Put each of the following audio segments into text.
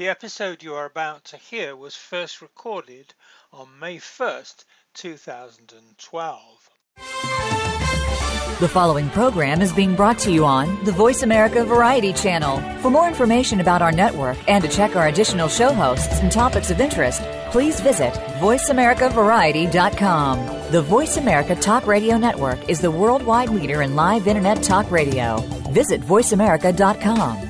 The episode you are about to hear was first recorded on May 1st, 2012. The following program is being brought to you on the Voice America Variety Channel. For more information about our network and to check our additional show hosts and topics of interest, please visit VoiceAmericaVariety.com. The Voice America Talk Radio Network is the worldwide leader in live Internet talk radio. Visit VoiceAmerica.com.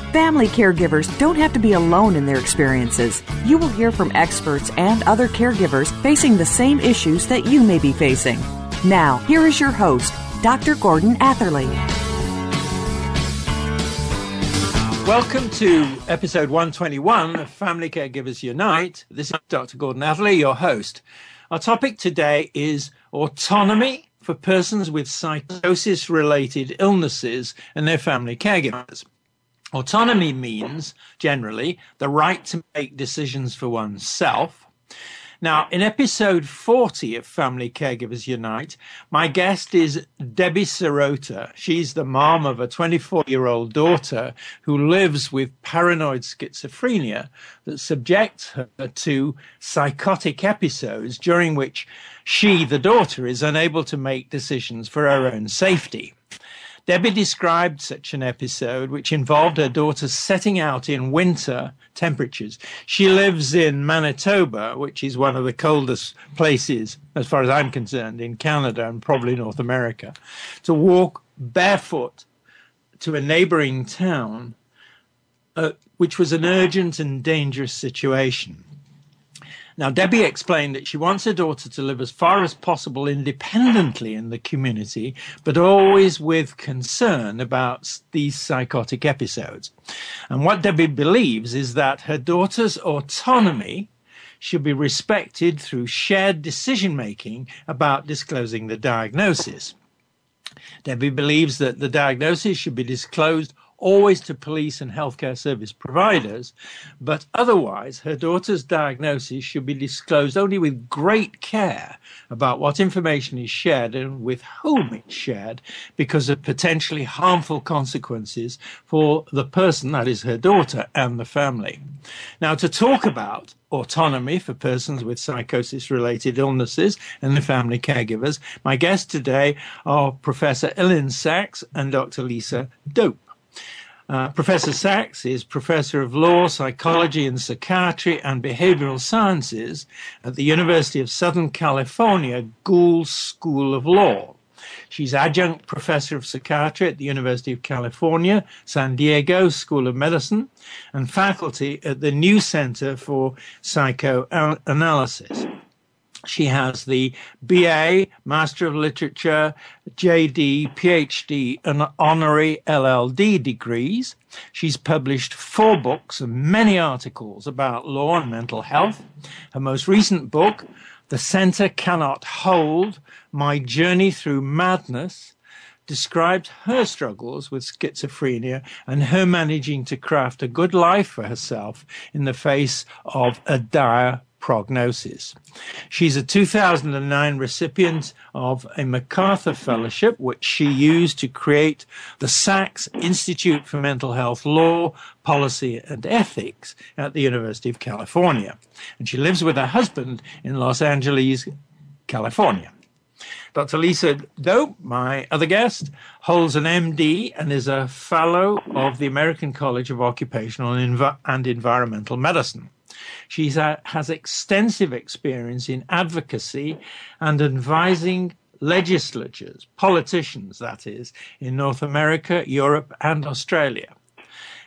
Family caregivers don't have to be alone in their experiences. You will hear from experts and other caregivers facing the same issues that you may be facing. Now, here is your host, Dr. Gordon Atherley. Welcome to episode 121 of Family Caregivers Unite. This is Dr. Gordon Atherley, your host. Our topic today is autonomy for persons with psychosis related illnesses and their family caregivers. Autonomy means, generally, the right to make decisions for oneself. Now, in episode 40 of Family Caregivers Unite, my guest is Debbie Sirota. She's the mom of a 24 year old daughter who lives with paranoid schizophrenia that subjects her to psychotic episodes during which she, the daughter, is unable to make decisions for her own safety. Debbie described such an episode, which involved her daughter setting out in winter temperatures. She lives in Manitoba, which is one of the coldest places, as far as I'm concerned, in Canada and probably North America, to walk barefoot to a neighboring town, uh, which was an urgent and dangerous situation. Now, Debbie explained that she wants her daughter to live as far as possible independently in the community, but always with concern about these psychotic episodes. And what Debbie believes is that her daughter's autonomy should be respected through shared decision making about disclosing the diagnosis. Debbie believes that the diagnosis should be disclosed always to police and healthcare service providers, but otherwise, her daughter's diagnosis should be disclosed only with great care about what information is shared and with whom it's shared because of potentially harmful consequences for the person, that is her daughter, and the family. Now, to talk about autonomy for persons with psychosis related illnesses and the family caregivers. My guests today are Professor Elyn Saks and Dr. Lisa Doupe. Uh, professor Saks is professor of law, psychology, and psychiatry and behavioral sciences at the University of Southern California Gould School of Law. She's adjunct professor of psychiatry at the University of California, San Diego School of Medicine, and faculty at the New Center for Psychoanalysis. She has the BA, Master of Literature, JD, PhD, and honorary LLD degrees. She's published four books and many articles about law and mental health. Her most recent book, The Center Cannot Hold My Journey Through Madness, describes her struggles with schizophrenia and her managing to craft a good life for herself in the face of a dire prognosis. She's a 2009 recipient of a MacArthur Fellowship, which she used to create the Saks Institute for Mental Health Law, Policy and Ethics at the University of California. And she lives with her husband in Los Angeles, California. Dr. Lisa Doupe, my other guest, holds an MD and is a fellow of the American College of Occupational and, Envi- and Environmental Medicine. She has extensive experience in advocacy and advising legislatures, politicians, that is, in North America, Europe, and Australia.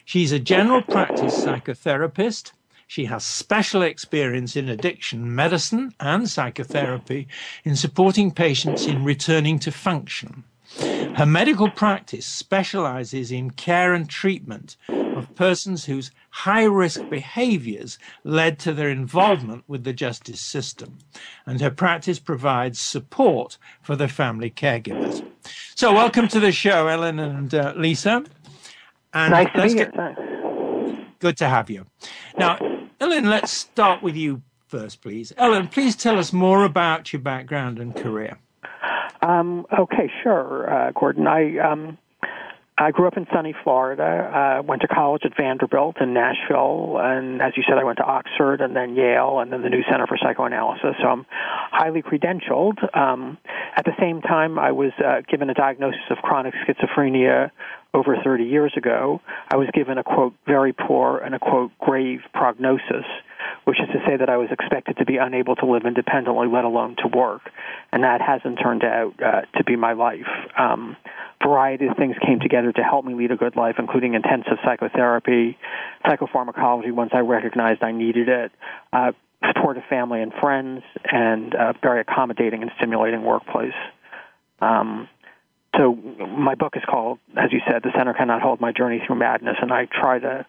She's a general practice psychotherapist. She has special experience in addiction medicine and psychotherapy in supporting patients in returning to function. Her medical practice specializes in care and treatment of persons whose high risk behaviors led to their involvement with the justice system. And her practice provides support for the family caregivers. So, welcome to the show, Elyn and uh, Lisa. And nice to be here. Get... Good to have you. Now, Elyn, let's start with you first, please. Elyn, please tell us more about your background and career. Um, okay, sure, uh, Gordon. I um, I grew up in sunny Florida. Uh, went to college at Vanderbilt in Nashville, and as you said, I went to Oxford and then Yale, and then the New Center for Psychoanalysis. So I'm highly credentialed. Um, at the same time, I was uh, given a diagnosis of chronic schizophrenia over 30 years ago. I was given a quote very poor and a quote grave prognosis which is to say that I was expected to be unable to live independently, let alone to work. And that hasn't turned out uh, to be my life. Um, variety of things came together to help me lead a good life, including intensive psychotherapy, psychopharmacology once I recognized I needed it, uh, support of family and friends, and a very accommodating and stimulating workplace. Um, so my book is called, as you said, "The Center Cannot Hold My Journey Through Madness," and I try to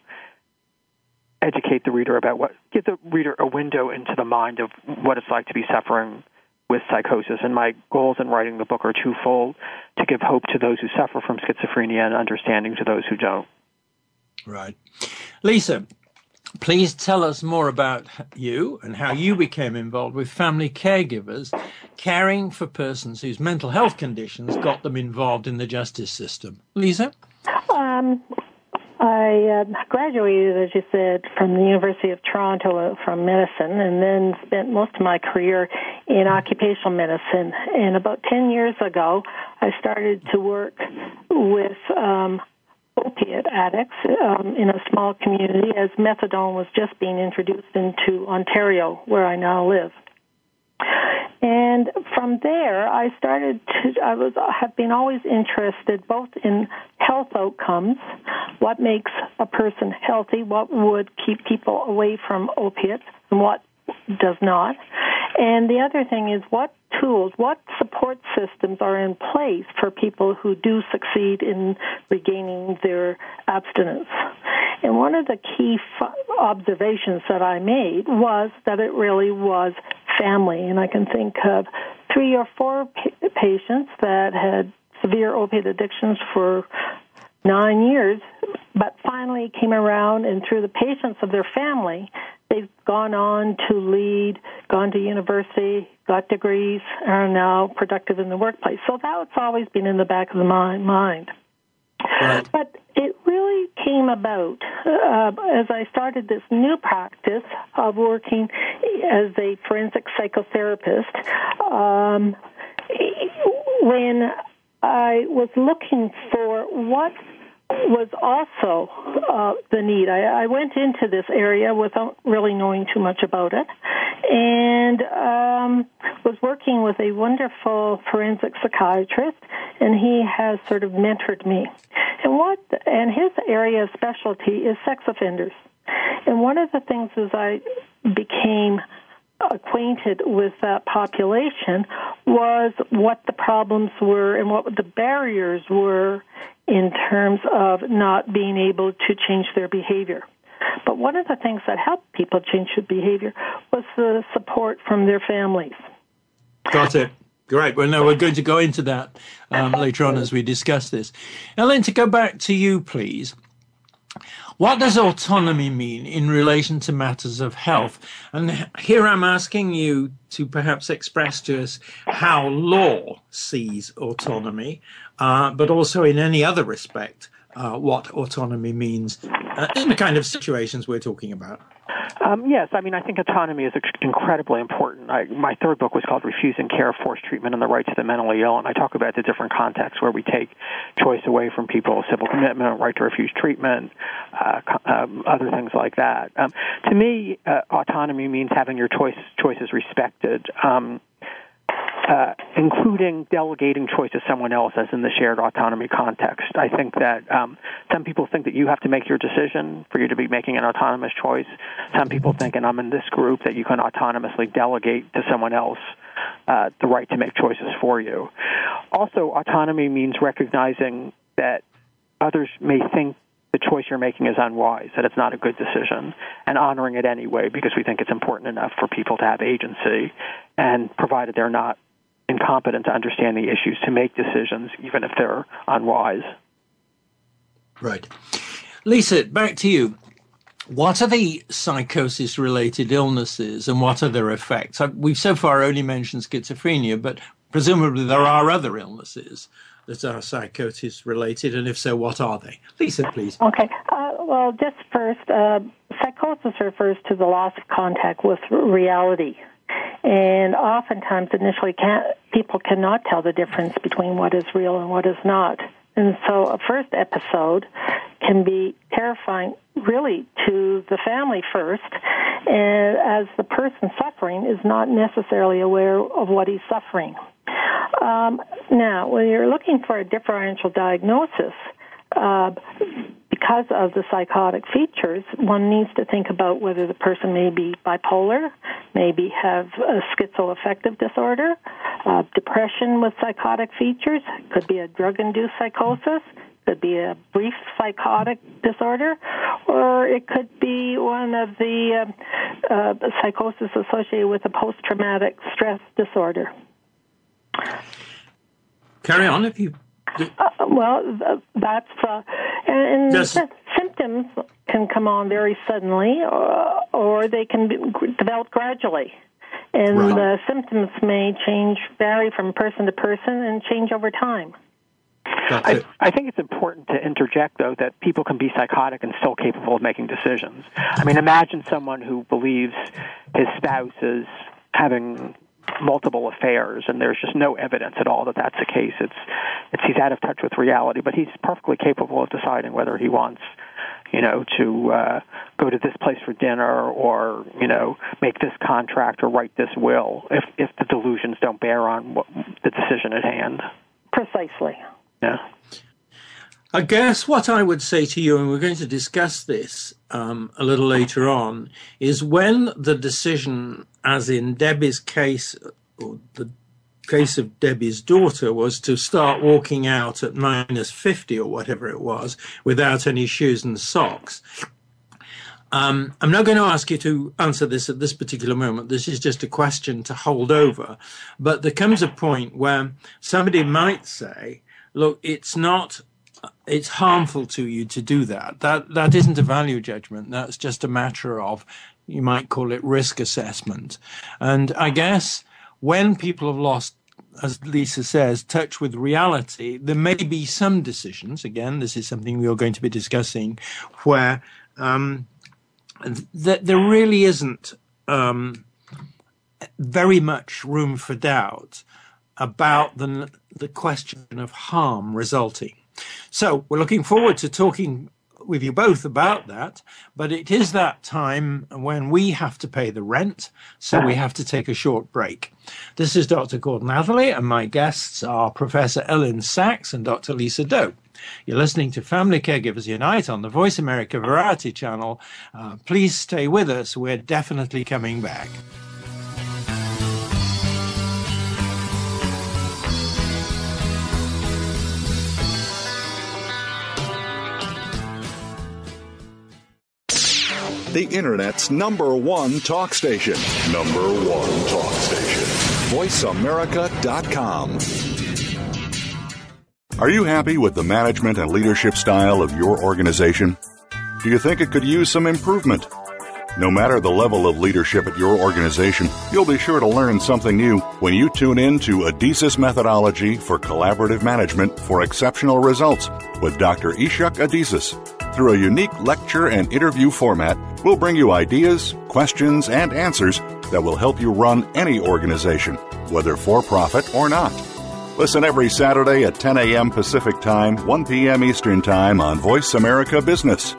educate the reader about what, give the reader a window into the mind of what it's like to be suffering with psychosis. And my goals in writing the book are twofold to give hope to those who suffer from schizophrenia and understanding to those who don't. Right. Lisa, please tell us more about you and how you became involved with family caregivers caring for persons whose mental health conditions got them involved in the justice system. Lisa? Um, I uh, graduated, as you said, from the University of Toronto uh, from medicine, and then spent most of my career in occupational medicine. And about 10 years ago, I started to work with um, opiate addicts um, in a small community as methadone was just being introduced into Ontario, where I now live. And from there, I started to, I was, have been always interested both in health outcomes, what makes a person healthy, what would keep people away from opiates, and what does not. And the other thing is what tools, what support systems are in place for people who do succeed in regaining their abstinence. And one of the key observations that I made was that it really was family. And I can think of three or four pa- patients that had severe opiate addictions for nine years, but finally came around and through the patience of their family, they've gone on to lead, gone to university, got degrees, and are now productive in the workplace. So that's always been in the back of the mind. Right. But it really came about uh, as I started this new practice of working as a forensic psychotherapist. Um, when I was looking for what was also uh, the need. I, I went into this area without really knowing too much about it, and um, was working with a wonderful forensic psychiatrist, and he has sort of mentored me. And what and his area of specialty is sex offenders. And one of the things as I became acquainted with that population was what the problems were and what the barriers were in terms of not being able to change their behavior. But one of the things that helped people change their behavior was the support from their families. Got it. Great. Well, no, we're going to go into that um, later on as we discuss this. Elyn, to go back to you, please. What does autonomy mean in relation to matters of health? And here I'm asking you to perhaps express to us how law sees autonomy, uh, but also in any other respect, uh, what autonomy means uh, in the kind of situations we're talking about. Um, yes, I mean, I think autonomy is incredibly important. I, my third book was called Refusing Care, Forced Treatment, and the Rights of the Mentally Ill, and I talk about the different contexts where we take choice away from people, civil commitment, right to refuse treatment, uh, um, other things like that. Um, to me, uh, autonomy means having your choice, choices respected. Uh, including delegating choice to someone else, as in the shared autonomy context. I think that um, some people think that you have to make your decision for you to be making an autonomous choice. Some people think, and I'm in this group, that you can autonomously delegate to someone else uh, the right to make choices for you. Also, autonomy means recognizing that others may think the choice you're making is unwise, that it's not a good decision, and honoring it anyway because we think it's important enough for people to have agency, and provided they're not incompetent to understand the issues to make decisions, even if they're unwise. Right. Lisa, back to you. What are the psychosis related illnesses and what are their effects? We've so far only mentioned schizophrenia, but presumably there are other illnesses that are psychosis related, and if so, what are they? Lisa, please. Okay. Uh, well, just first, uh, psychosis refers to the loss of contact with reality. And oftentimes, initially, people cannot tell the difference between what is real and what is not. And so a first episode can be terrifying really to the family first, and as the person suffering is not necessarily aware of what he's suffering. Um, now, when you're looking for a differential diagnosis, uh, because of the psychotic features, one needs to think about whether the person may be bipolar, maybe have a schizoaffective disorder, uh, depression with psychotic features, could be a drug-induced psychosis, could be a brief psychotic disorder, or it could be one of the uh, uh, psychosis associated with a post-traumatic stress disorder. Carry on if you uh, well, that's uh, and, and symptoms can come on very suddenly, or, uh, or they can be, develop gradually, and right. the symptoms may change, vary from person to person, and change over time. I, I, think it's important to interject, though, that people can be psychotic and still capable of making decisions. I mean, imagine someone who believes his spouse is having multiple affairs, and there's just no evidence at all that that's the case. It's, it's he's out of touch with reality, but he's perfectly capable of deciding whether he wants, you know, to uh, go to this place for dinner or you know make this contract or write this will if if the delusions don't bear on what, the decision at hand. Precisely. Yeah. I guess what I would say to you, and we're going to discuss this um, a little later on, is when the decision, as in Debbie's case, or the case of Debbie's daughter, was to start walking out at minus 50 or whatever it was without any shoes and socks. Um, I'm not going to ask you to answer this at this particular moment. This is just a question to hold over. But there comes a point where somebody might say, look, it's not it's harmful to you to do that. That that isn't a value judgment. That's just a matter of you might call it risk assessment. And I guess when people have lost as Lisa says, touch with reality, there may be some decisions, again, this is something we are going to be discussing, where um, th- there really isn't um, very much room for doubt about the, the question of harm resulting. So we're looking forward to talking with you both about that, but it is that time when we have to pay the rent, so we have to take a short break. This is Dr. Gordon Atherley, and my guests are Professor Elyn Saks and Dr. Lisa Doupe. You're listening to Family Caregivers Unite on the Voice America Variety Channel. Uh, please stay with us. We're definitely coming back. The Internet's number one talk station. Number one talk station. VoiceAmerica.com. Are you happy with the management and leadership style of your organization? Do you think it could use some improvement? No matter the level of leadership at your organization, you'll be sure to learn something new when you tune in to Adizes Methodology for Collaborative Management for Exceptional Results with Dr. Ichak Adizes. Through a unique lecture and interview format, we'll bring you ideas, questions, and answers that will help you run any organization, whether for profit or not. Listen every Saturday at 10 a.m. Pacific Time, 1 p.m. Eastern Time on Voice America Business.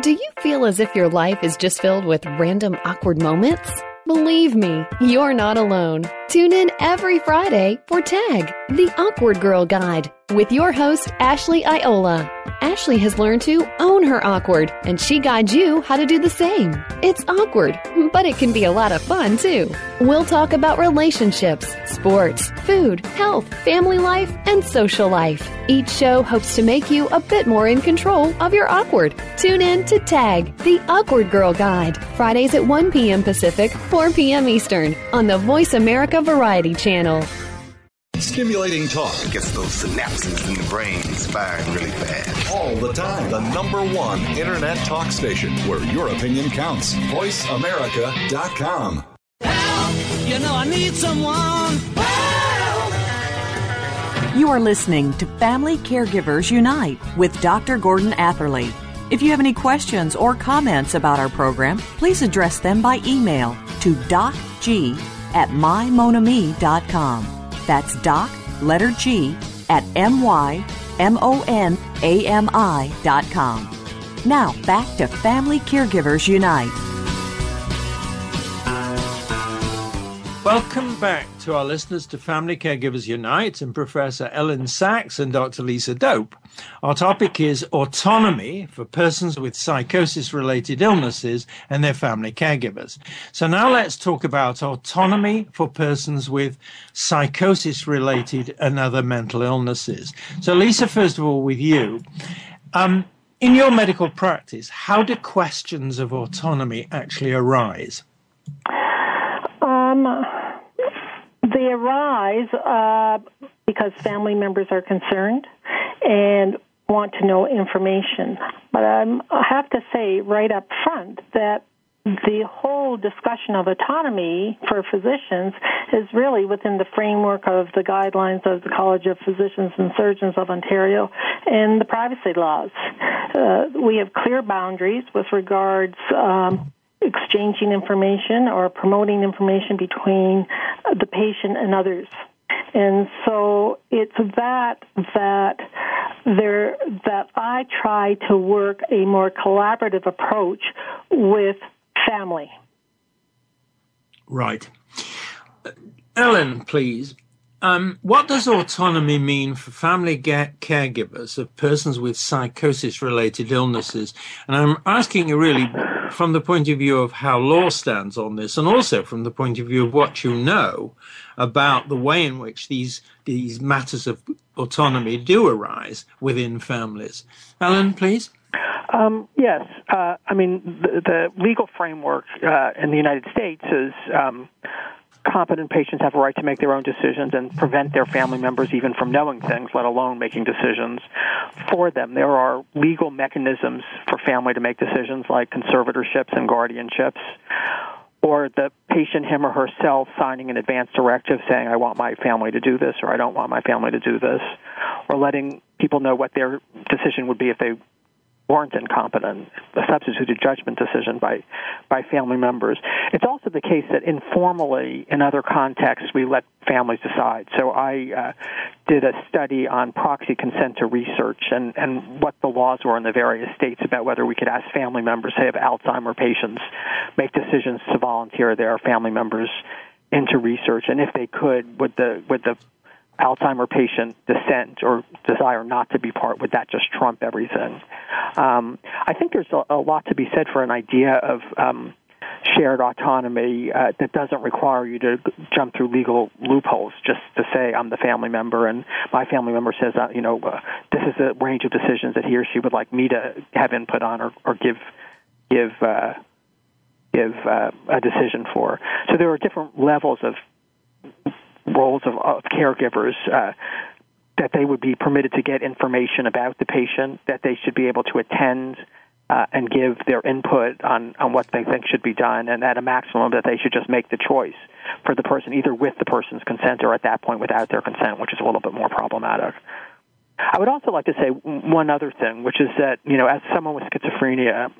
Do you feel as if your life is just filled with random awkward moments? Believe me, you're not alone. Tune in every Friday for TAG, the Awkward Girl Guide, with your host, Ashley Iola. Ashley has learned to own her awkward, and she guides you how to do the same. It's awkward, but it can be a lot of fun too. We'll talk about relationships, sports, food, health, family life, and social life. Each show hopes to make you a bit more in control of your awkward. Tune in to TAG, the Awkward Girl Guide, Fridays at 1 p.m. Pacific, 4 p.m. Eastern, on the Voice America Variety Channel. Stimulating talk gets those synapses in the brain firing really fast. All the time. The number one internet talk station where your opinion counts. VoiceAmerica.com. Help! You know I need someone. Help! You are listening to Family Caregivers Unite with Dr. Gordon Atherley. If you have any questions or comments about our program, please address them by email to docg at mymonami.com. That's doc, letter G, at M-Y-M-O-N-A-M-I dot com. Now, back to Family Caregivers Unite. Welcome back to our listeners to Family Caregivers Unite and Professor Elyn Saks and Dr. Lisa Doupe. Our topic is autonomy for persons with psychosis related illnesses and their family caregivers. So now let's talk about autonomy for persons with psychosis related and other mental illnesses. So, Lisa, first of all, with you. Um, in your medical practice, how do questions of autonomy actually arise? Um, they arise uh, because family members are concerned and want to know information. But um, I have to say right up front that the whole discussion of autonomy for physicians is really within the framework of the guidelines of the College of Physicians and Surgeons of Ontario and the privacy laws. Uh, we have clear boundaries with regards um, exchanging information or promoting information between uh, the patient and others. And so it's that that there that I try to work a more collaborative approach with family. Right. Uh, Elyn, please. Um, what does autonomy mean for family caregivers of persons with psychosis related illnesses? And I'm asking you really from the point of view of how law stands on this, and also from the point of view of what you know about the way in which these these matters of autonomy do arise within families. Elyn, please. Um, yes, uh, I mean the, the legal framework uh, in the United States is um, competent patients have a right to make their own decisions and prevent their family members even from knowing things, let alone making decisions for them. There are legal mechanisms for family to make decisions like conservatorships and guardianships or the patient him or herself signing an advance directive saying I want my family to do this or I don't want my family to do this or letting people know what their decision would be if they weren't incompetent, a substituted judgment decision by, by family members. It's also the case that informally, in other contexts, we let families decide. So I uh, did a study on proxy consent to research and, and what the laws were in the various states about whether we could ask family members, say, of Alzheimer patients, make decisions to volunteer their family members into research, and if they could, would the would the Alzheimer patient dissent or desire not to be part, would that just trump everything? Um, I think there's a, a, lot to be said for an idea of um, shared autonomy uh, that doesn't require you to jump through legal loopholes just to say I'm the family member and my family member says uh, you know uh, this is the range of decisions that he or she would like me to have input on or, or give give uh, give uh, a decision for. So there are different levels of roles of, of caregivers uh, that they would be permitted to get information about the patient, that they should be able to attend uh, and give their input on, on what they think should be done, and at a maximum that they should just make the choice for the person, either with the person's consent or at that point without their consent, which is a little bit more problematic. I would also like to say one other thing, which is that, you know, as someone with schizophrenia,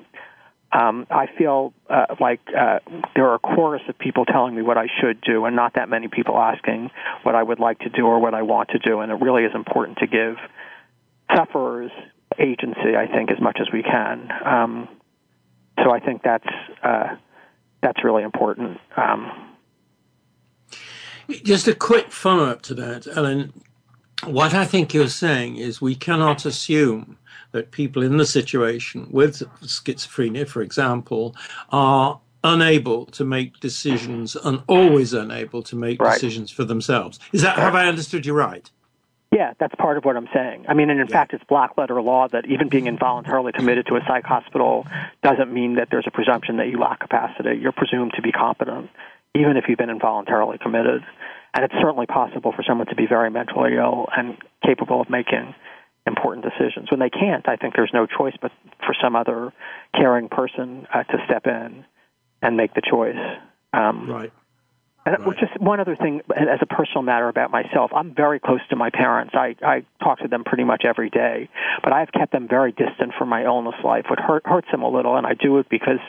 um, I feel uh, like uh, there are a chorus of people telling me what I should do, and not that many people asking what I would like to do or what I want to do. And it really is important to give sufferers agency, I think, as much as we can. Um, so I think that's uh, that's really important. Um, Just a quick follow up to that, Elyn. What I think you're saying is we cannot assume that people in the situation with schizophrenia, for example, are unable to make decisions and always unable to make Right. decisions for themselves. Is that have I understood you right? Yeah, that's part of what I'm saying. I mean, and in fact, it's black letter law that even being involuntarily committed to a psych hospital doesn't mean that there's a presumption that you lack capacity. You're presumed to be competent, even if you've been involuntarily committed. And it's certainly possible for someone to be very mentally ill and capable of making important decisions. When they can't, I think there's no choice but for some other caring person uh, to step in and make the choice. Um, right. And just one other thing, as a personal matter about myself, I'm very close to my parents. I, I talk to them pretty much every day, but I've kept them very distant from my illness life. It hurt, hurts them a little, and I do it because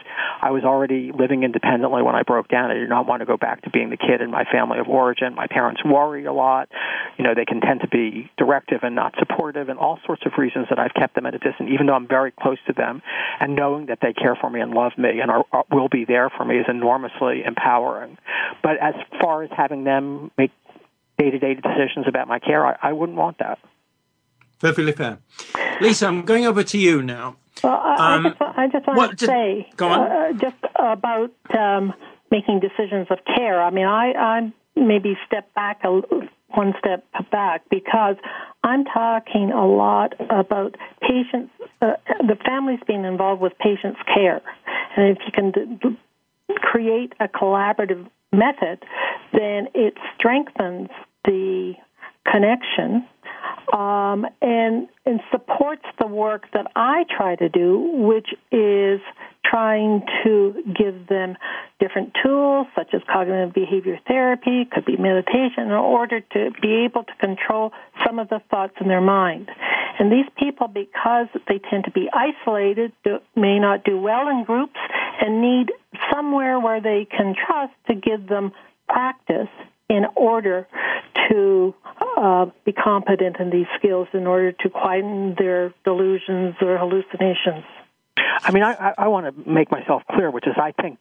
I was already living independently when I broke down. I did not want to go back to being the kid in my family of origin. My parents worry a lot. You know, they can tend to be directive and not supportive, and all sorts of reasons that I've kept them at a distance, even though I'm very close to them, and knowing that they care for me and love me and are, are, will be there for me is enormously empowering. But as far as having them make day-to-day decisions about my care, I, I wouldn't want that. Perfectly fair. Lisa, I'm going over to you now. Well, I, Um, I just, I just want what to did- say go on. Uh, just about um, making decisions of care. I mean, I, I maybe step back a, one step back because I'm talking a lot about patients, uh, the families being involved with patients' care, and if you can d- d- create a collaborative method, then it strengthens the connection um, and and supports the work that I try to do, which is trying to give them different tools such as cognitive behavior therapy, could be meditation, in order to be able to control some of the thoughts in their mind. And these people, because they tend to be isolated, do, may not do well in groups, and need somewhere where they can trust to give them practice in order to uh, be competent in these skills, in order to quieten their delusions or hallucinations. I mean, I, I, I want to make myself clear, which is I think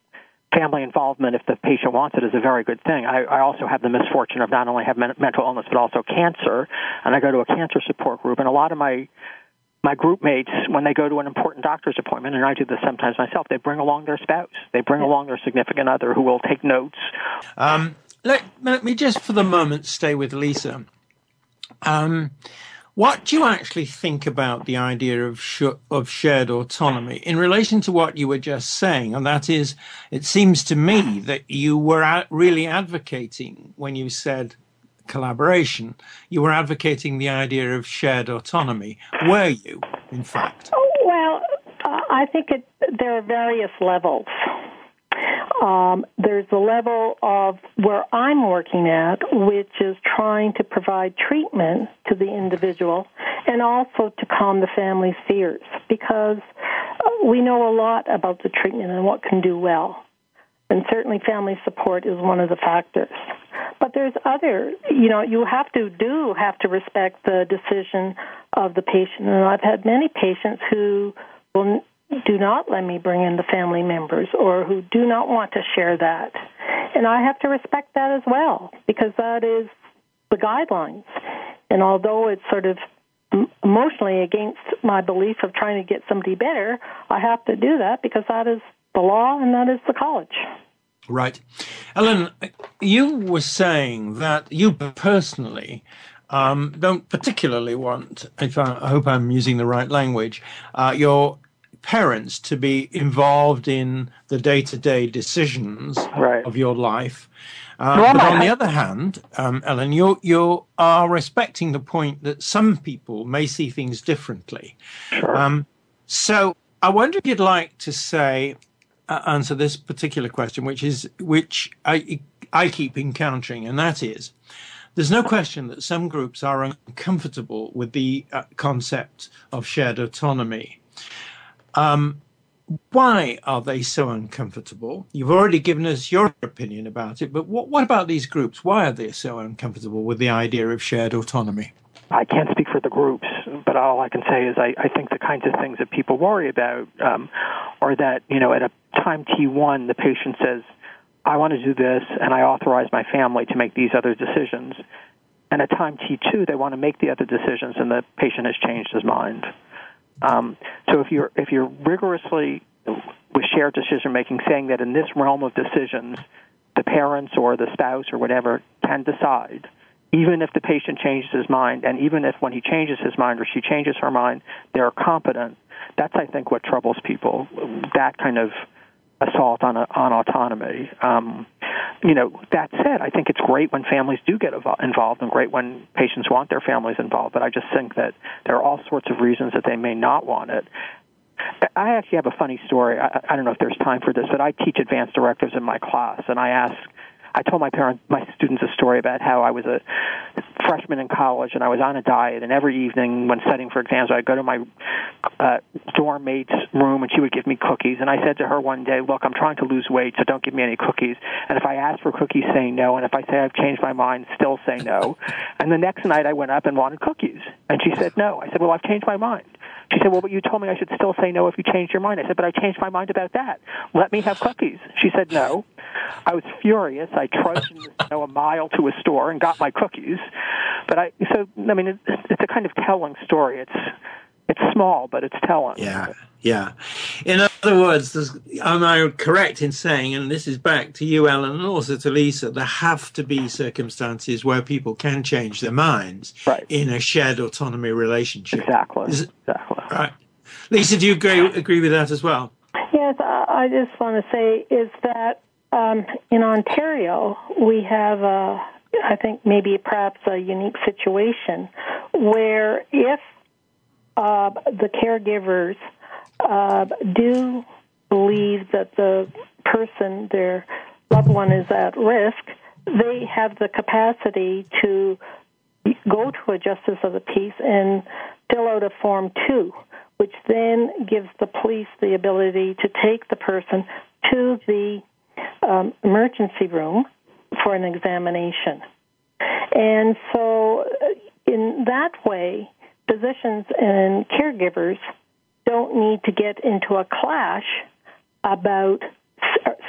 family involvement, if the patient wants it, is a very good thing. I, I also have the misfortune of not only have men- mental illness but also cancer, and I go to a cancer support group, and a lot of my my group mates, when they go to an important doctor's appointment, and I do this sometimes myself, they bring along their spouse. They bring along their significant other who will take notes. Um, let, let me just for the moment stay with Lisa. Um, what do you actually think about the idea of sh- of shared autonomy in relation to what you were just saying? And that is, it seems to me that you were really advocating when you said collaboration. You were advocating the idea of shared autonomy. Were you, in fact? oh, Well, uh, I think it, there are various levels. Um, there's a level of where I'm working at, which is trying to provide treatment to the individual and also to calm the family's fears because uh, we know a lot about the treatment and what can do well. And certainly family support is one of the factors. But there's other, you know, you have to do have to respect the decision of the patient. And I've had many patients who will do not let me bring in the family members or who do not want to share that. And I have to respect that as well because that is the guidelines. And although it's sort of emotionally against my belief of trying to get somebody better, I have to do that because that is the law and that is the college. Right. Elyn, you were saying that you personally um, don't particularly want, if I, I hope I'm using the right language, uh, your parents to be involved in the day to day decisions Right. of your life. Uh, Well, but I- on the other hand, um, Elyn, you you are respecting the point that some people may see things differently. Sure. Um, so I wonder if you'd like to say uh, answer this particular question, which is which I I keep encountering, and that is, there's no question that some groups are uncomfortable with the uh, concept of shared autonomy. Um, why are they so uncomfortable? You've already given us your opinion about it, but what, what about these groups? Why are they so uncomfortable with the idea of shared autonomy? I can't speak for the groups, but all I can say is I, I think the kinds of things that people worry about um, are that, you know, at a time T1, the patient says, I want to do this, and I authorize my family to make these other decisions. And at time T2, they want to make the other decisions, and the patient has changed his mind. Um, so if you're if you're rigorously with shared decision making, saying that in this realm of decisions, the parents or the spouse or whatever can decide, even if the patient changes his mind, and even if when he changes his mind or she changes her mind, they're competent. That's I think what troubles people. That kind of assault on on autonomy. Um, you know, that said, I think it's great when families do get involved, and great when patients want their families involved. But I just think that there are all sorts of reasons that they may not want it. I actually have a funny story. I, I don't know if there's time for this, but I teach advanced directives in my class, and I ask I told my parents, my students, a story about how I was a freshman in college and I was on a diet, and every evening when studying for exams, I'd go to my uh, dorm mate's room and she would give me cookies. And I said to her one day, "Look, I'm trying to lose weight, so don't give me any cookies. And if I ask for cookies, say no. And if I say I've changed my mind, still say no." and the next night, I went up and wanted cookies, and she said no. I said, "Well, I've changed my mind." She said, Well, but you told me I should still say no if you changed your mind. I said, But I changed my mind about that. Let me have cookies. She said, No. I was furious. I trudged you know, a mile to a store and got my cookies. But I, so, I mean, it, it's a kind of telling story. It's, it's small, but it's telling. Yeah, yeah. In other words, am I correct in saying, and this is back to you, Elyn, and also to Lisa, there have to be circumstances where people can change their minds right. in a shared autonomy relationship. Exactly. It, exactly. Right. Lisa, do you agree, agree with that as well? Yes, I just want to say is that um, in Ontario we have a, I think maybe perhaps a unique situation where if uh, the caregivers uh, do believe that the person, their loved one, is at risk, they have the capacity to go to a justice of the peace and fill out a form two, which then gives the police the ability to take the person to the um, emergency room for an examination. And so, uh, in that way, physicians and caregivers don't need to get into a clash about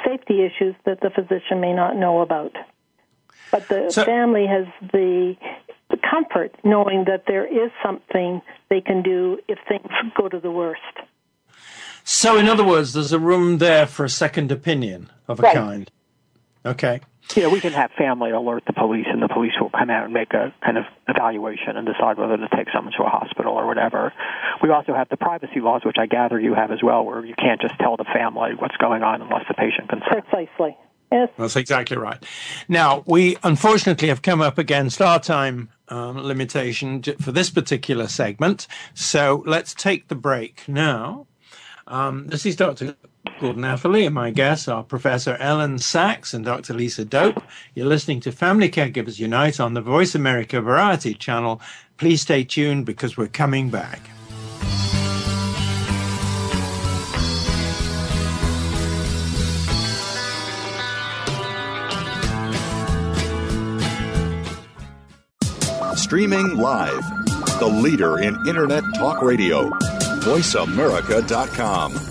safety issues that the physician may not know about. But the so, family has the, the comfort knowing that there is something they can do if things go to the worst. So, in other words, there's a room there for a second opinion of a right. kind. Okay. Yeah, we can have family alert the police, and the police will come out and make a kind of evaluation and decide whether to take someone to a hospital or whatever. We also have the privacy laws, which I gather you have as well, where you can't just tell the family what's going on unless the patient consents. Precisely. Yes. That's exactly right. Now, we unfortunately have come up against our time um, limitation for this particular segment, so let's take the break now. Um, this is Dr. Gordon Atherley, and my guests are Professor Elyn Saks and Dr. Lisa Doupe. You're listening to Family Caregivers Unite on the Voice America Variety channel. Please stay tuned because we're coming back. Streaming live, the leader in Internet Talk Radio, VoiceAmerica.com.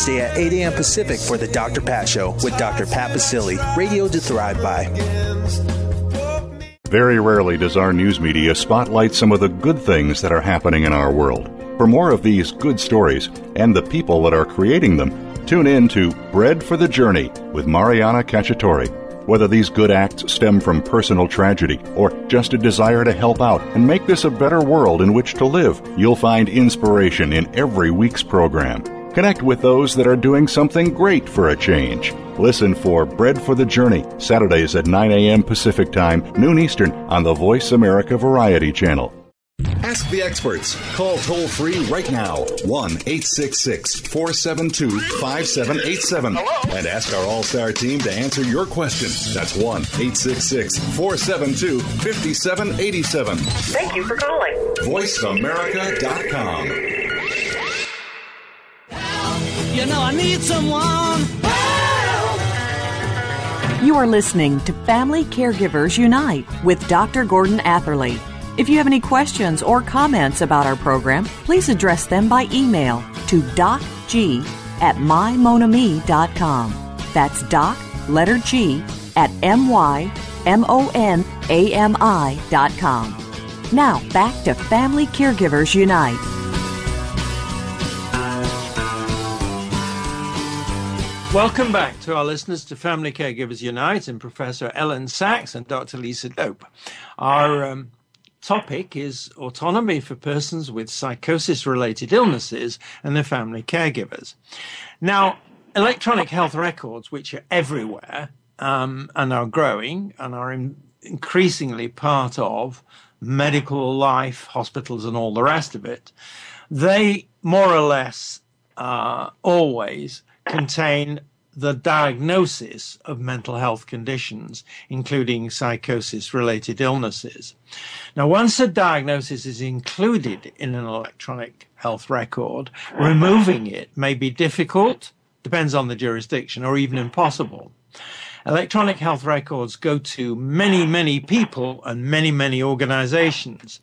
Thursday at 8 a.m. Pacific for the Dr. Pat Show with Dr. Pat Baccili, radio to thrive by. Very rarely does our news media spotlight some of the good things that are happening in our world. For more of these good stories and the people that are creating them, tune in to Bread for the Journey with Mariana Cacciatore. Whether these good acts stem from personal tragedy or just a desire to help out and make this a better world in which to live, you'll find inspiration in every week's program. Connect with those that are doing something great for a change. Listen for Bread for the Journey, Saturdays at 9 a.m. Pacific Time, noon Eastern, on the Voice America Variety Channel. Ask the experts. Call toll free right now 1 866 472 5787 and ask our All Star team to answer your question. That's 1 866 472 5787. Thank you for calling. VoiceAmerica.com. You know I need someone. You are listening to Family Caregivers Unite with Dr. Gordon Atherley. If you have any questions or comments about our program, please address them by email to docg at mymonami.com. That's doc, letter G, at M-Y-M-O-N-A-M-I.com. Now, back to Family Caregivers Unite. Welcome back to our listeners to Family Caregivers Unite and Professor Elyn Saks and Dr. Lisa Doupe. Our um, topic is autonomy for persons with psychosis related illnesses and their family caregivers. Now, electronic health records, which are everywhere um, and are growing and are in, increasingly part of medical life, hospitals, and all the rest of it, they more or less uh, always contain the diagnosis of mental health conditions, including psychosis related illnesses. Now, once a diagnosis is included in an electronic health record, removing it may be difficult, depends on the jurisdiction, or even impossible. Electronic health records go to many, many people and many, many organizations.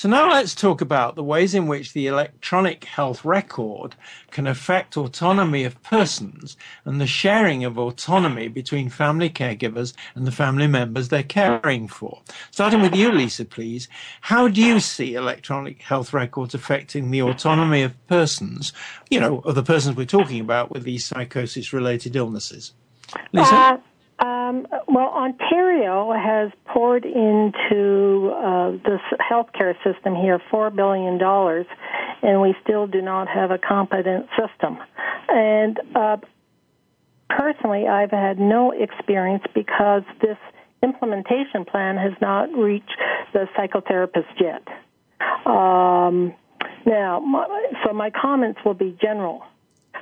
So now let's talk about the ways in which the electronic health record can affect autonomy of persons and the sharing of autonomy between family caregivers and the family members they're caring for. Starting with you, Lisa, please. How do you see electronic health records affecting the autonomy of persons, you know, of the persons we're talking about with these psychosis related illnesses? Lisa? Uh, um, well, Ontario has poured into uh, this healthcare system here $4 billion, and we still do not have a competent system. And uh, personally, I've had no experience because this implementation plan has not reached the psychotherapists yet. Um, now, my, so my comments will be general.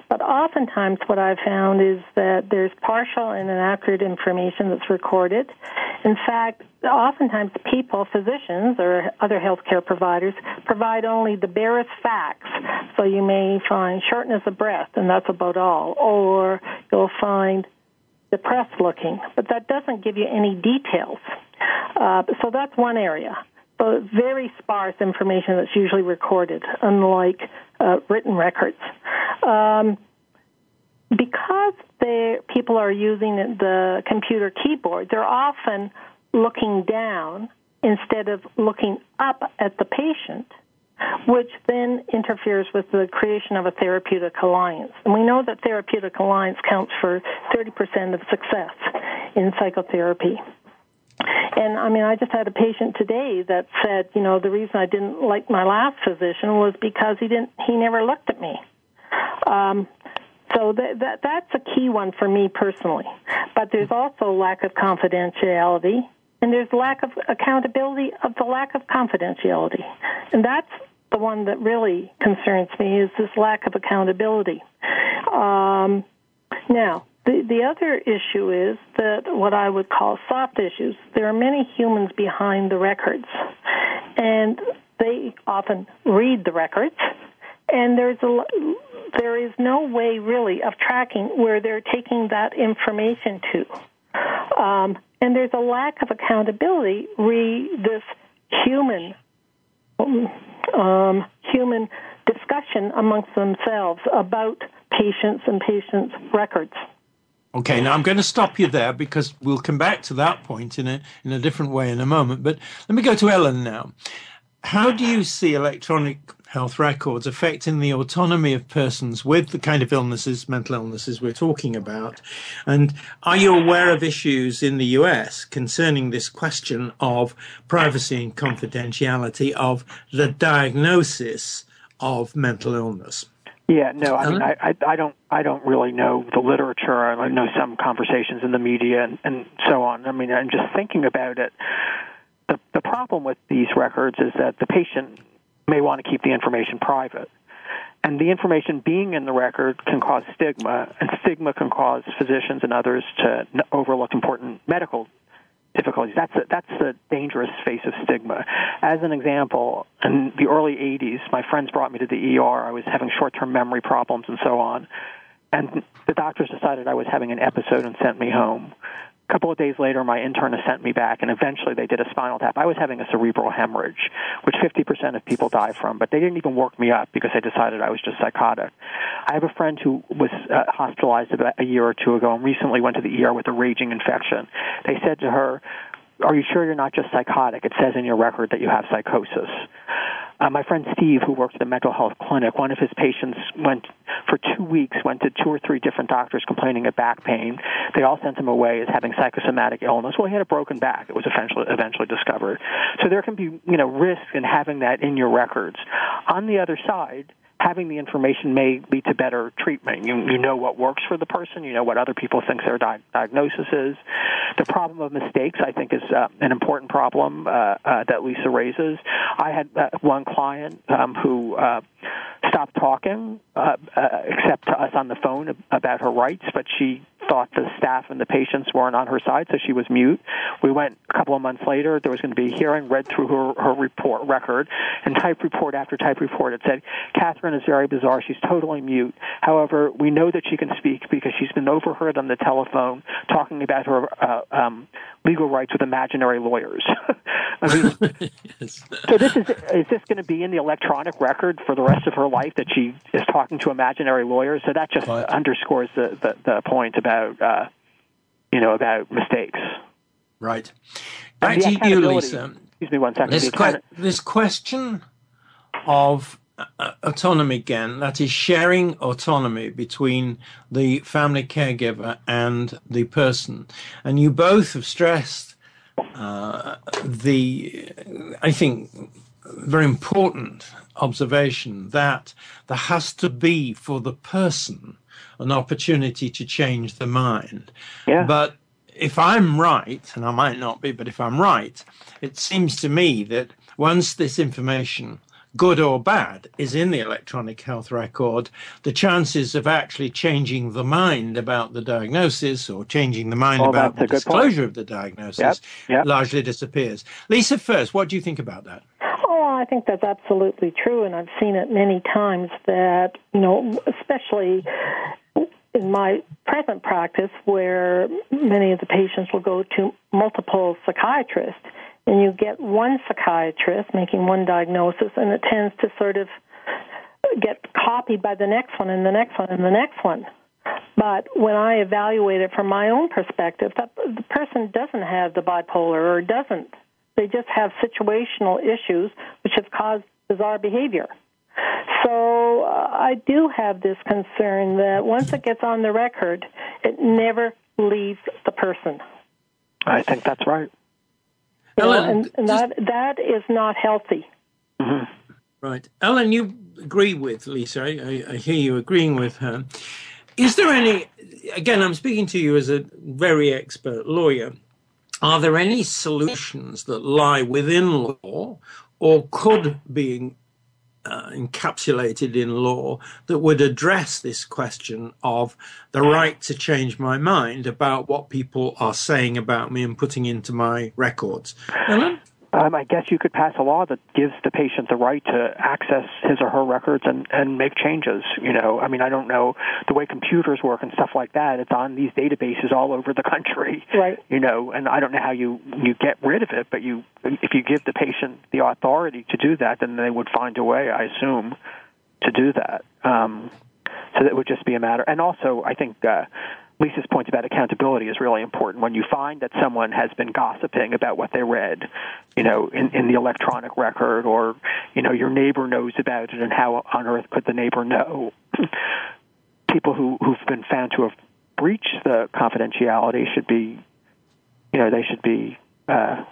But oftentimes, what I've found is that there's partial and inaccurate information that's recorded. In fact, oftentimes people, physicians or other healthcare providers, provide only the barest facts. So you may find shortness of breath, and that's about all. Or you'll find depressed looking, but that doesn't give you any details. Uh, so that's one area. So very sparse information that's usually recorded, unlike uh, written records. Um, because they, people are using the computer keyboard, they're often looking down instead of looking up at the patient, which then interferes with the creation of a therapeutic alliance. And we know that therapeutic alliance counts for 30% of success in psychotherapy. And I mean, I just had a patient today that said, you know, the reason I didn't like my last physician was because he didn't, he never looked at me. Um, so that, that that's a key one for me personally. But there's also lack of confidentiality, and there's lack of accountability of the lack of confidentiality, and that's the one that really concerns me is this lack of accountability. Um, now, the, the other issue is that what I would call soft issues. There are many humans behind the records, and they often read the records, and there's a there is no way really of tracking where they're taking that information to, um, and there's a lack of accountability. Re this human um, human discussion amongst themselves about patients and patients' records. Okay, now I'm going to stop you there because we'll come back to that point in a in a different way in a moment. But let me go to Elyn now. How do you see electronic health records affecting the autonomy of persons with the kind of illnesses, mental illnesses we're talking about? And are you aware of issues in the US concerning this question of privacy and confidentiality of the diagnosis of mental illness? Yeah, no, I mean, I, I, I don't, I don't really know the literature. I know some conversations in the media and, and so on. I mean, I'm just thinking about it. The, the problem with these records is that the patient may want to keep the information private. And the information being in the record can cause stigma, and stigma can cause physicians and others to overlook important medical difficulties. That's a, that's the dangerous face of stigma. As an example, in the early 80s, my friends brought me to the ER. I was having short-term memory problems and so on, and the doctors decided I was having an episode and sent me home. A couple of days later, my internist sent me back, and eventually they did a spinal tap. I was having a cerebral hemorrhage, which 50% of people die from, but they didn't even work me up because they decided I was just psychotic. I have a friend who was uh, hospitalized about a year or two ago and recently went to the ER with a raging infection. They said to her, are you sure you're not just psychotic? It says in your record that you have psychosis. Uh, my friend Steve, who works at a mental health clinic, one of his patients went for two weeks, went to two or three different doctors complaining of back pain. They all sent him away as having psychosomatic illness. Well, he had a broken back. It was eventually eventually discovered. So there can be, you know, risk in having that in your records. On the other side, having the information may lead to better treatment. You, you know what works for the person. You know what other people think their di- diagnosis is. The problem of mistakes, I think, is uh, an important problem uh, uh, that Lisa raises. I had uh, one client um, who uh, stopped talking, uh, except to us on the phone about her rights, but she thought the staff and the patients weren't on her side, so she was mute. We went a couple of months later. There was going to be a hearing. Read through her her report record and type report after type report. It said Catherine is very bizarre. She's totally mute. However, we know that she can speak because she's been overheard on the telephone talking about her uh, um, legal rights with imaginary lawyers. I mean, yes. so this is is this going to be in the electronic record for the rest of her life that she is talking to imaginary lawyers? So that just underscores the, the, the point about uh, you know about mistakes. Right. Back to you, Lisa. Excuse me one second. This, que- this question of autonomy again, that is sharing autonomy between the family caregiver and the person. And you both have stressed uh, the, I think, very important observation that there has to be for the person an opportunity to change the mind. Yeah. But if I'm right, and I might not be, but if I'm right, it seems to me that once this information good or bad, is in the electronic health record, the chances of actually changing the mind about the diagnosis or changing the mind well, about the disclosure point. of the diagnosis yep, yep. largely disappears. Lisa, first, what do you think about that? Oh, I think that's absolutely true, and I've seen it many times that, you know, especially in my present practice where many of the patients will go to multiple psychiatrists and you get one psychiatrist making one diagnosis, and it tends to sort of get copied by the next one and the next one and the next one. But when I evaluate it from my own perspective, that the person doesn't have the bipolar or doesn't. They just have situational issues which have caused bizarre behavior. So uh, I do have this concern that once it gets on the record, it never leaves the person. I think that's right. Elyn, and, and that that is not healthy. Mm-hmm. Right, Elyn, you agree with Lisa. I, I, hear you agreeing with her. Is there any? Again, I'm speaking to you as a very expert lawyer. Are there any solutions that lie within law, or could be uh, encapsulated in law that would address this question of the right to change my mind about what people are saying about me and putting into my records. Um, I guess you could pass a law that gives the patient the right to access his or her records and, and make changes. You know, I mean, I don't know the way computers work and stuff like that. It's on these databases all over the country. Right. You know, and I don't know how you you get rid of it, but you if you give the patient the authority to do that, then they would find a way, I assume, to do that. Um, so that would just be a matter. And also, I think. Uh, Lisa's point about accountability is really important. When you find that someone has been gossiping about what they read, you know, in, in the electronic record, or you know, your neighbor knows about it, and how on earth could the neighbor know? People who who've been found to have breached the confidentiality should be, you know, they should be uh,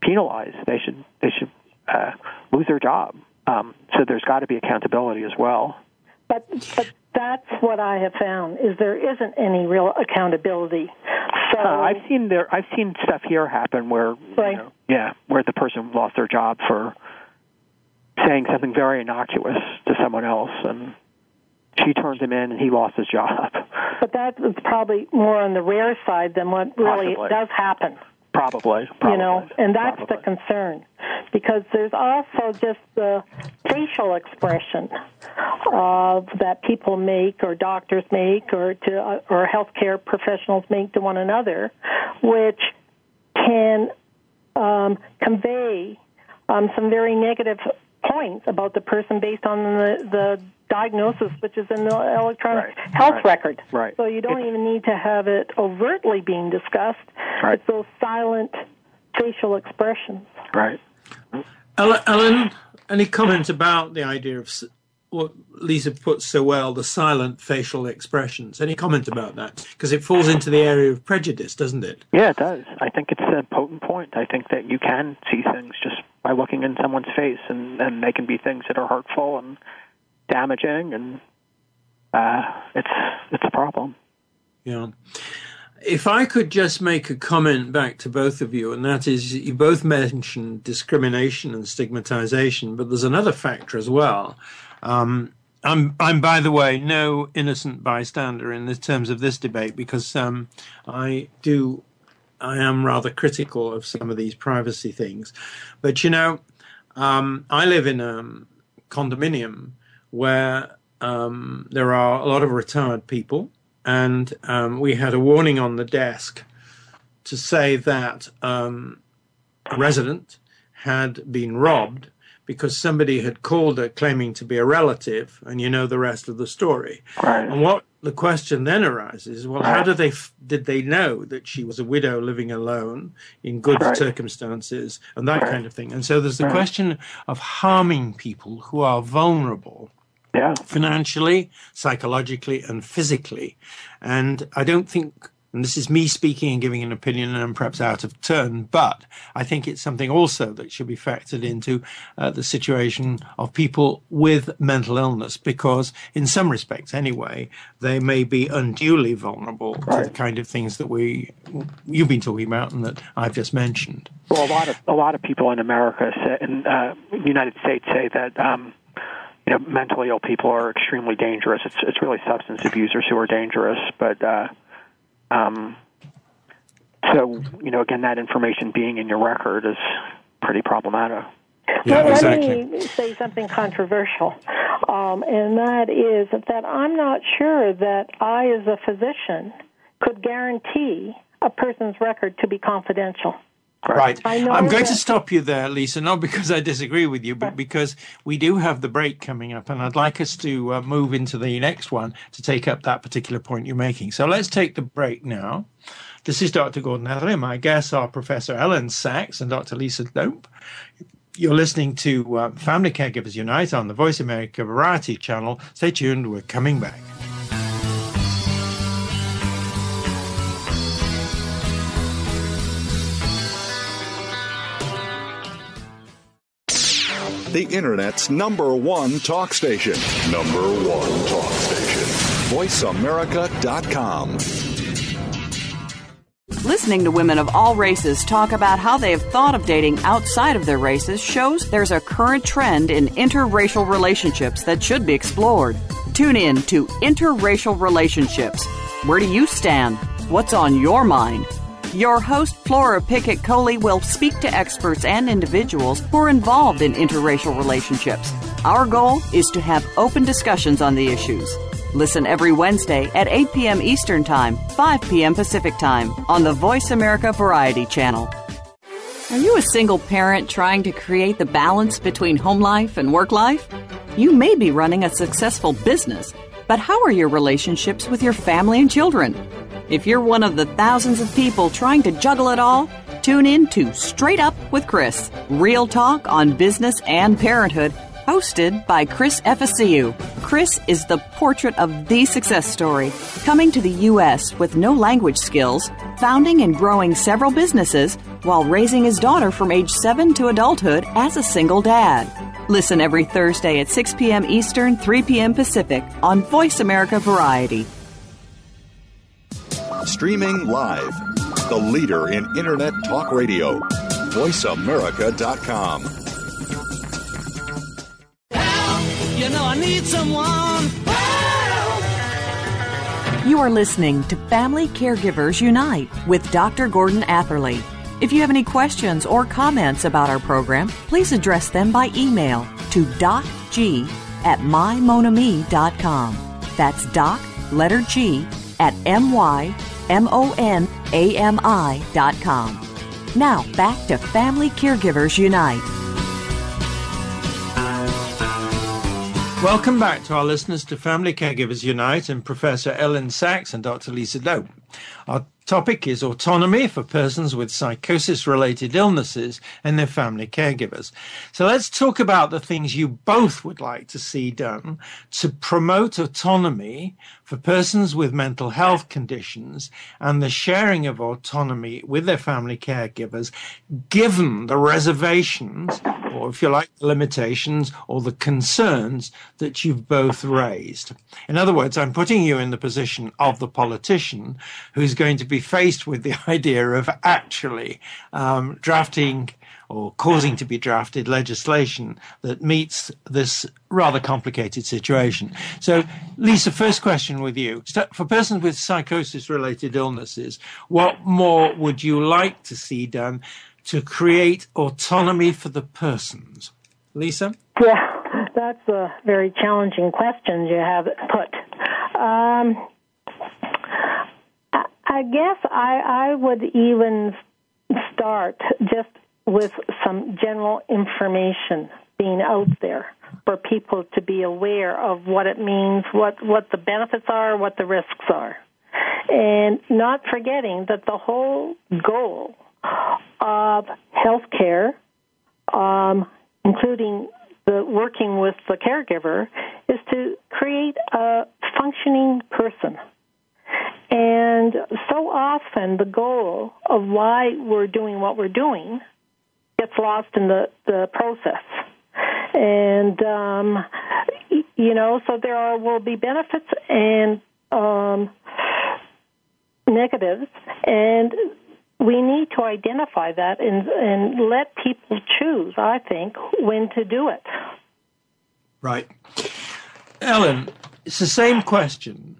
penalized. They should they should uh, lose their job. Um, so there's got to be accountability as well. But but that's what I have found is there isn't any real accountability. So uh, I've seen there I've seen stuff here happen where right. you know, yeah, where the person lost their job for saying something very innocuous to someone else, and she turned him in, and he lost his job. But that is probably more on the rare side than what really Possibly. does happen. Probably, You know, and that's the concern, because there's also just the facial expression of that people make, or doctors make, or to uh, or healthcare professionals make to one another, which can um, convey um, some very negative points about the person based on the, the diagnosis, which is in the electronic health right, record. right. So you don't even need to have it overtly being discussed. Right. It's those silent facial expressions. Right. Elyn, Elyn, any comment about the idea of what Lisa put so well, the silent facial expressions? Any comment about that? Because it falls into the area of prejudice, doesn't it? Yeah, it does. I think it's a potent point. I think that you can see things just by looking in someone's face, and and they can be things that are hurtful and damaging, and uh, it's it's a problem. Yeah. If I could just make a comment back to both of you, and that is you both mentioned discrimination and stigmatization, but there's another factor as well. Um, I'm, I'm, by the way, no innocent bystander in the terms of this debate because um, I do, I am rather critical of some of these privacy things. But you know, um, I live in a condominium where um, there are a lot of retired people and um, we had a warning on the desk to say that um, a resident had been robbed because somebody had called her claiming to be a relative, and you know the rest of the story. Right. And what the question then arises: Well, how do they f- did they know that she was a widow living alone in good Right. circumstances and that Right. kind of thing? And so there's the Right. question of harming people who are vulnerable Yeah. financially, psychologically, and physically. And I don't think, and this is me speaking and giving an opinion, and I'm perhaps out of turn, but I think it's something also that should be factored into uh, the situation of people with mental illness, because in some respects, anyway, they may be unduly vulnerable to the kind of things that we you've been talking about and that I've just mentioned. Well, a lot of a lot of people in America say, in uh, the United States say that um, you know mentally ill people are extremely dangerous. It's it's really substance abusers who are dangerous, but uh, um, so you know again that information being in your record is pretty problematic. Yeah, well, exactly. let me say something controversial, um, and that is that I'm not sure that I, as a physician, could guarantee a person's record to be confidential. Right. I know I'm going to stop you there, Lisa, not because I disagree with you, but because we do have the break coming up, and I'd like us to uh, move into the next one to take up that particular point you're making. So let's take the break now. This is Dr. Gordon Atherley. My guests are Professor Elyn Saks and Dr. Lisa Doupe. You're listening to uh, Family Caregivers Unite on the Voice America Variety Channel. Stay tuned, we're coming back. The Internet's number one talk station. Number one talk station. VoiceAmerica.com. Listening to women of all races talk about how they have thought of dating outside of their races shows there's a current trend in interracial relationships that should be explored. Tune in to Interracial Relationships. Where do you stand? What's on your mind? Your host, Flora Pickett Coley, will speak to experts and individuals who are involved in interracial relationships. Our goal is to have open discussions on the issues. Listen every Wednesday at 8 p.m. Eastern Time, 5 p.m. Pacific Time on the Voice America Variety Channel. Are you a single parent trying to create the balance between home life and work life? You may be running a successful business, but how are your relationships with your family and children? If you're one of the thousands of people trying to juggle it all, tune in to Straight Up with Chris, real talk on business and parenthood, hosted by Chris FSCU. Chris is the portrait of the success story, coming to the U.S. with no language skills, founding and growing several businesses, while raising his daughter from age 7 to adulthood as a single dad. Listen every Thursday at 6 p.m. Eastern, 3 p.m. Pacific on Voice America Variety. Streaming live. The leader in Internet talk radio. VoiceAmerica.com. I need someone. You are listening to Family Caregivers Unite with Dr. Gordon Atherley. If you have any questions or comments about our program, please address them by email to docg at mymonami.com. That's doc, letter G, at M-Y-M-O-N-A-M-I.com. Now, back to Family Caregivers Unite. Welcome back to our listeners to Family Caregivers Unite and Professor Elyn Saks and Dr. Lisa Loeb. Our topic is autonomy for persons with psychosis related illnesses and their family caregivers. So let's talk about the things you both would like to see done to promote autonomy for persons with mental health conditions and the sharing of autonomy with their family caregivers, given the reservations, or if you like, the limitations or the concerns that you've both raised. In other words, I'm putting you in the position of the politician who's going to be faced with the idea of actually um, drafting or causing to be drafted legislation that meets this rather complicated situation. So, Lisa, first question with you. For persons with psychosis related illnesses, what more would you like to see done to create autonomy for the persons? Lisa? Yeah, that's a very challenging question you have put. Um, I guess I, I would even start just with some general information being out there for people to be aware of what it means, what, what the benefits are, what the risks are. And not forgetting that the whole goal of healthcare, um, including the working with the caregiver, is to create a functioning person and so often the goal of why we're doing what we're doing gets lost in the, the process. And, um, you know, so there are, will be benefits and um, negatives, and we need to identify that and, and let people choose, I think, when to do it. Right. Elyn, it's the same question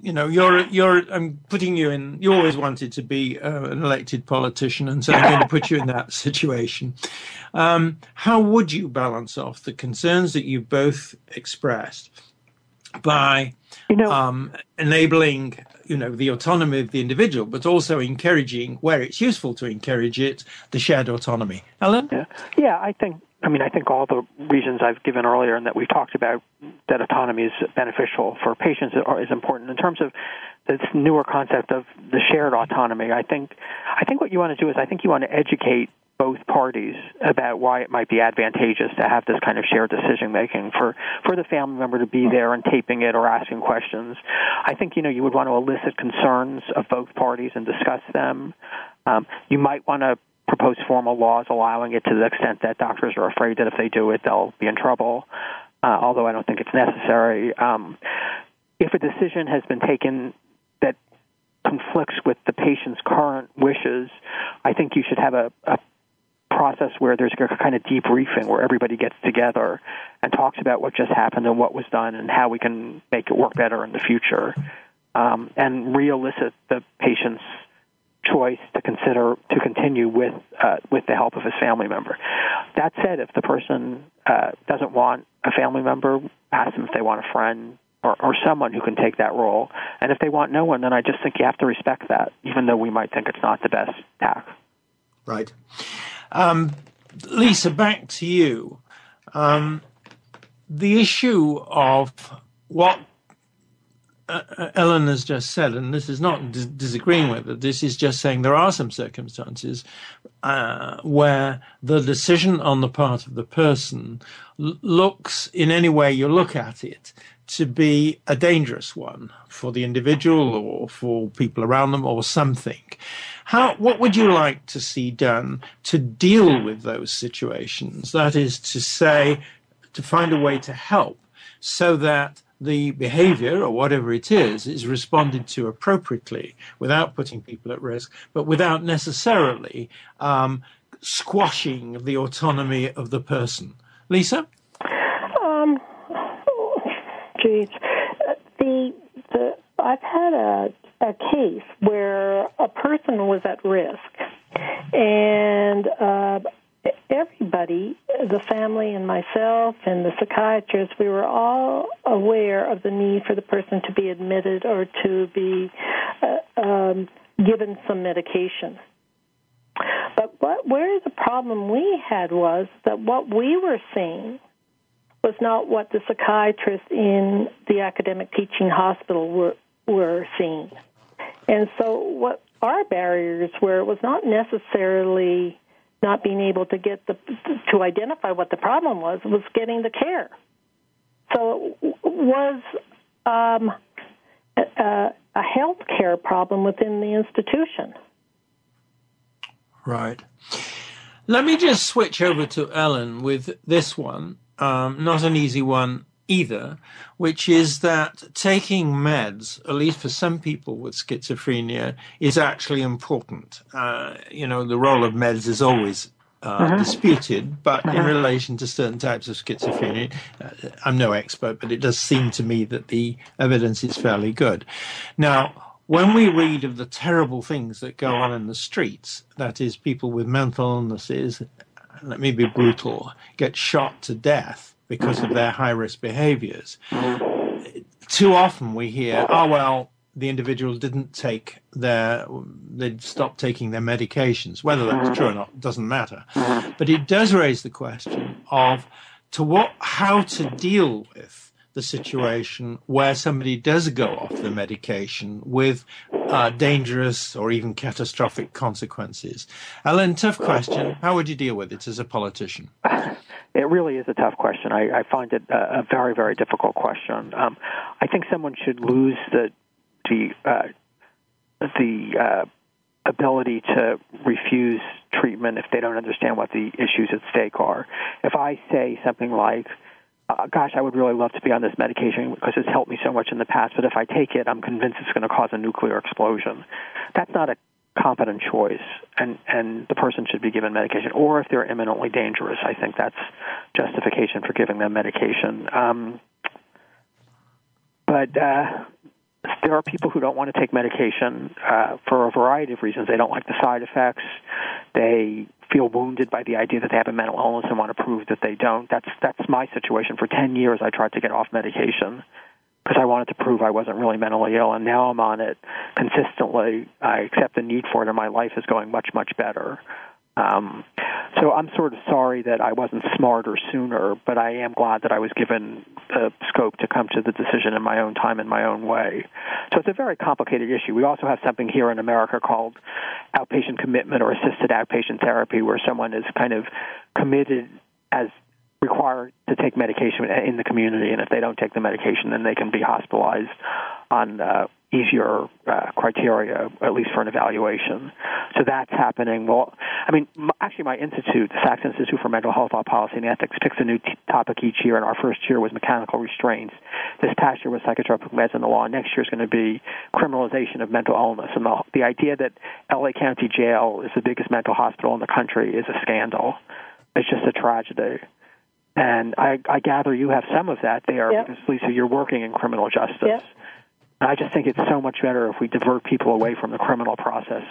you know, you're you're. I'm putting you in. You always wanted to be uh, an elected politician, and so I'm going to put you in that situation. Um, how would you balance off the concerns that you both expressed by, you know, um, enabling, you know, the autonomy of the individual, but also encouraging where it's useful to encourage it, the shared autonomy. Elyn? Yeah, yeah. I think I mean, I think all the reasons I've given earlier and that we've talked about that autonomy is beneficial for patients is important. In terms of this newer concept of the shared autonomy, I think I think what you want to do is I think you want to educate both parties about why it might be advantageous to have this kind of shared decision making for for the family member to be there and taping it or asking questions. I think you know you would want to elicit concerns of both parties and discuss them. Um, you might want to propose formal laws allowing it to the extent that doctors are afraid that if they do it, they'll be in trouble. Uh, although I don't think it's necessary. Um, if a decision has been taken that conflicts with the patient's current wishes, I think you should have a, a process where there's a kind of debriefing where everybody gets together and talks about what just happened and what was done and how we can make it work better in the future um, and re-elicit the patient's choice to consider to continue with uh, with the help of his family member. That said, if the person uh, doesn't want a family member, ask them if they want a friend or, or someone who can take that role. And if they want no one, then I just think you have to respect that, even though we might think it's not the best tack. Right. Um, Lisa, back to you. Um, the issue of what uh, uh, Elyn has just said, and this is not dis- disagreeing with it, this is just saying there are some circumstances uh, where the decision on the part of the person l- looks, in any way you look at it, to be a dangerous one for the individual or for people around them or something. How, what would you like to see done to deal with those situations? That is to say, to find a way to help so that the behavior or whatever it is is responded to appropriately without putting people at risk, but without necessarily um, squashing the autonomy of the person. Lisa? Um, geez, the the I've had a a case where a person was at risk, and uh, everybody, the family and myself and the psychiatrist, we were all aware of the need for the person to be admitted or to be uh, um, given some medication. But what, where the problem we had was that what we were seeing was not what the psychiatrists in the academic teaching hospital were were seeing. And so what our barriers were it was not necessarily not being able to get the to identify what the problem was was getting the care. So it was um, a, a health care problem within the institution. Right. Let me just switch over to Elyn with this one. Um, not an easy one either, which is that taking meds, at least for some people with schizophrenia, is actually important. Uh, you know, the role of meds is always uh, uh-huh. disputed, but in relation to certain types of schizophrenia, uh, I'm no expert, but it does seem to me that the evidence is fairly good. Now, when we read of the terrible things that go on in the streets, that is, people with mental illnesses, let me be brutal, get shot to death because of their high risk behaviors. Too often we hear, oh, well, the individual didn't take their, they'd stopped taking their medications. Whether that's true or not doesn't matter. But it does raise the question of to what, how to deal with the situation where somebody does go off the medication with uh, dangerous or even catastrophic consequences. Elyn, tough question. How would you deal with it as a politician? It really is a tough question. I, I find it a, a, very, very difficult question. Um, I think someone should lose the the uh, the uh, ability to refuse treatment if they don't understand what the issues at stake are. If I say something like, uh, gosh, I would really love to be on this medication because it's helped me so much in the past, but if I take it, I'm convinced it's going to cause a nuclear explosion. That's not a competent choice, and and the person should be given medication. Or if they're imminently dangerous, I think that's justification for giving them medication. Um, but uh, there are people who don't want to take medication uh, for a variety of reasons. They don't like the side effects. They feel wounded by the idea that they have a mental illness and want to prove that they don't. That's that's my situation. For ten years, I tried to get off medication because I wanted to prove I wasn't really mentally ill, and now I'm on it consistently. I accept the need for it, and my life is going much much better. Um, so I'm sort of sorry that I wasn't smarter sooner, but I am glad that I was given the scope to come to the decision in my own time, in my own way. So it's a very complicated issue. We also have something here in America called outpatient commitment or assisted outpatient therapy, where someone is kind of committed as required to take medication in the community, and if they don't take the medication, then they can be hospitalized on uh, easier uh, criteria, at least for an evaluation. So that's happening. Well, I mean, actually, my institute, the Saks Institute for Mental Health, Law, Policy, and Ethics, picks a new t- topic each year, and our first year was mechanical restraints. This past year was psychotropic meds in the law. Next year is going to be criminalization of mental illness. And the, the idea that LA County Jail is the biggest mental hospital in the country is a scandal. It's just a tragedy. And I, I gather you have some of that there yep. because, Lisa, you're working in criminal justice. Yep. I just think it's so much better if we divert people away from the criminal process.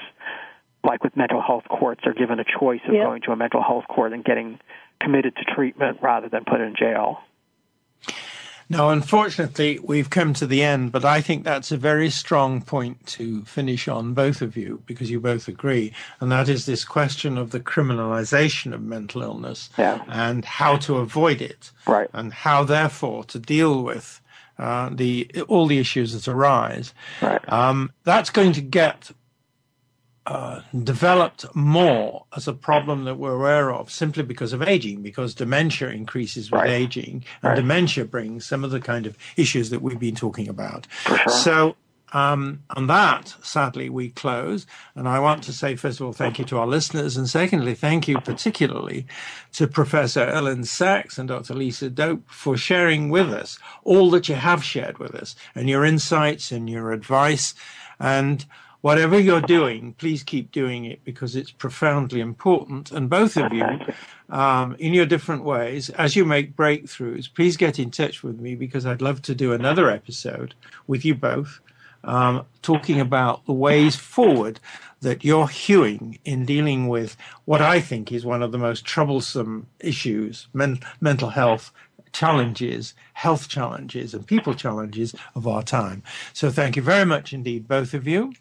Like with mental health courts, they're given a choice of yep. going to a mental health court and getting committed to treatment rather than put in jail. Now, unfortunately, we've come to the end, but I think that's a very strong point to finish on, both of you, because you both agree. And that is this question of the criminalization of mental illness yeah. and how to avoid it. Right. And how, therefore, to deal with uh, the all the issues that arise. Right. Um, that's going to get uh, developed more as a problem that we're aware of simply because of aging, because dementia increases with right. aging, and right. dementia brings some of the kind of issues that we've been talking about. Sure. So um, on that, sadly, we close. And I want to say, first of all, thank you to our listeners. And secondly, thank you particularly to Professor Elyn Saks and Dr. Lisa Doupe for sharing with us all that you have shared with us and your insights and your advice. And whatever you're doing, please keep doing it because it's profoundly important. And both of you, um, in your different ways, as you make breakthroughs, please get in touch with me because I'd love to do another episode with you both, um, talking about the ways forward that you're hewing in dealing with what I think is one of the most troublesome issues, men- mental health challenges, health challenges, and people challenges of our time. So thank you very much indeed, both of you.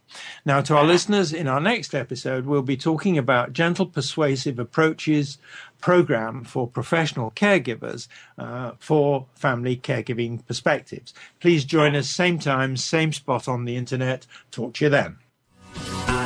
Now, to our listeners, in our next episode, we'll be talking about gentle persuasive approaches program for professional caregivers uh, for family caregiving perspectives. Please join us same time, same spot on the internet. Talk to you then.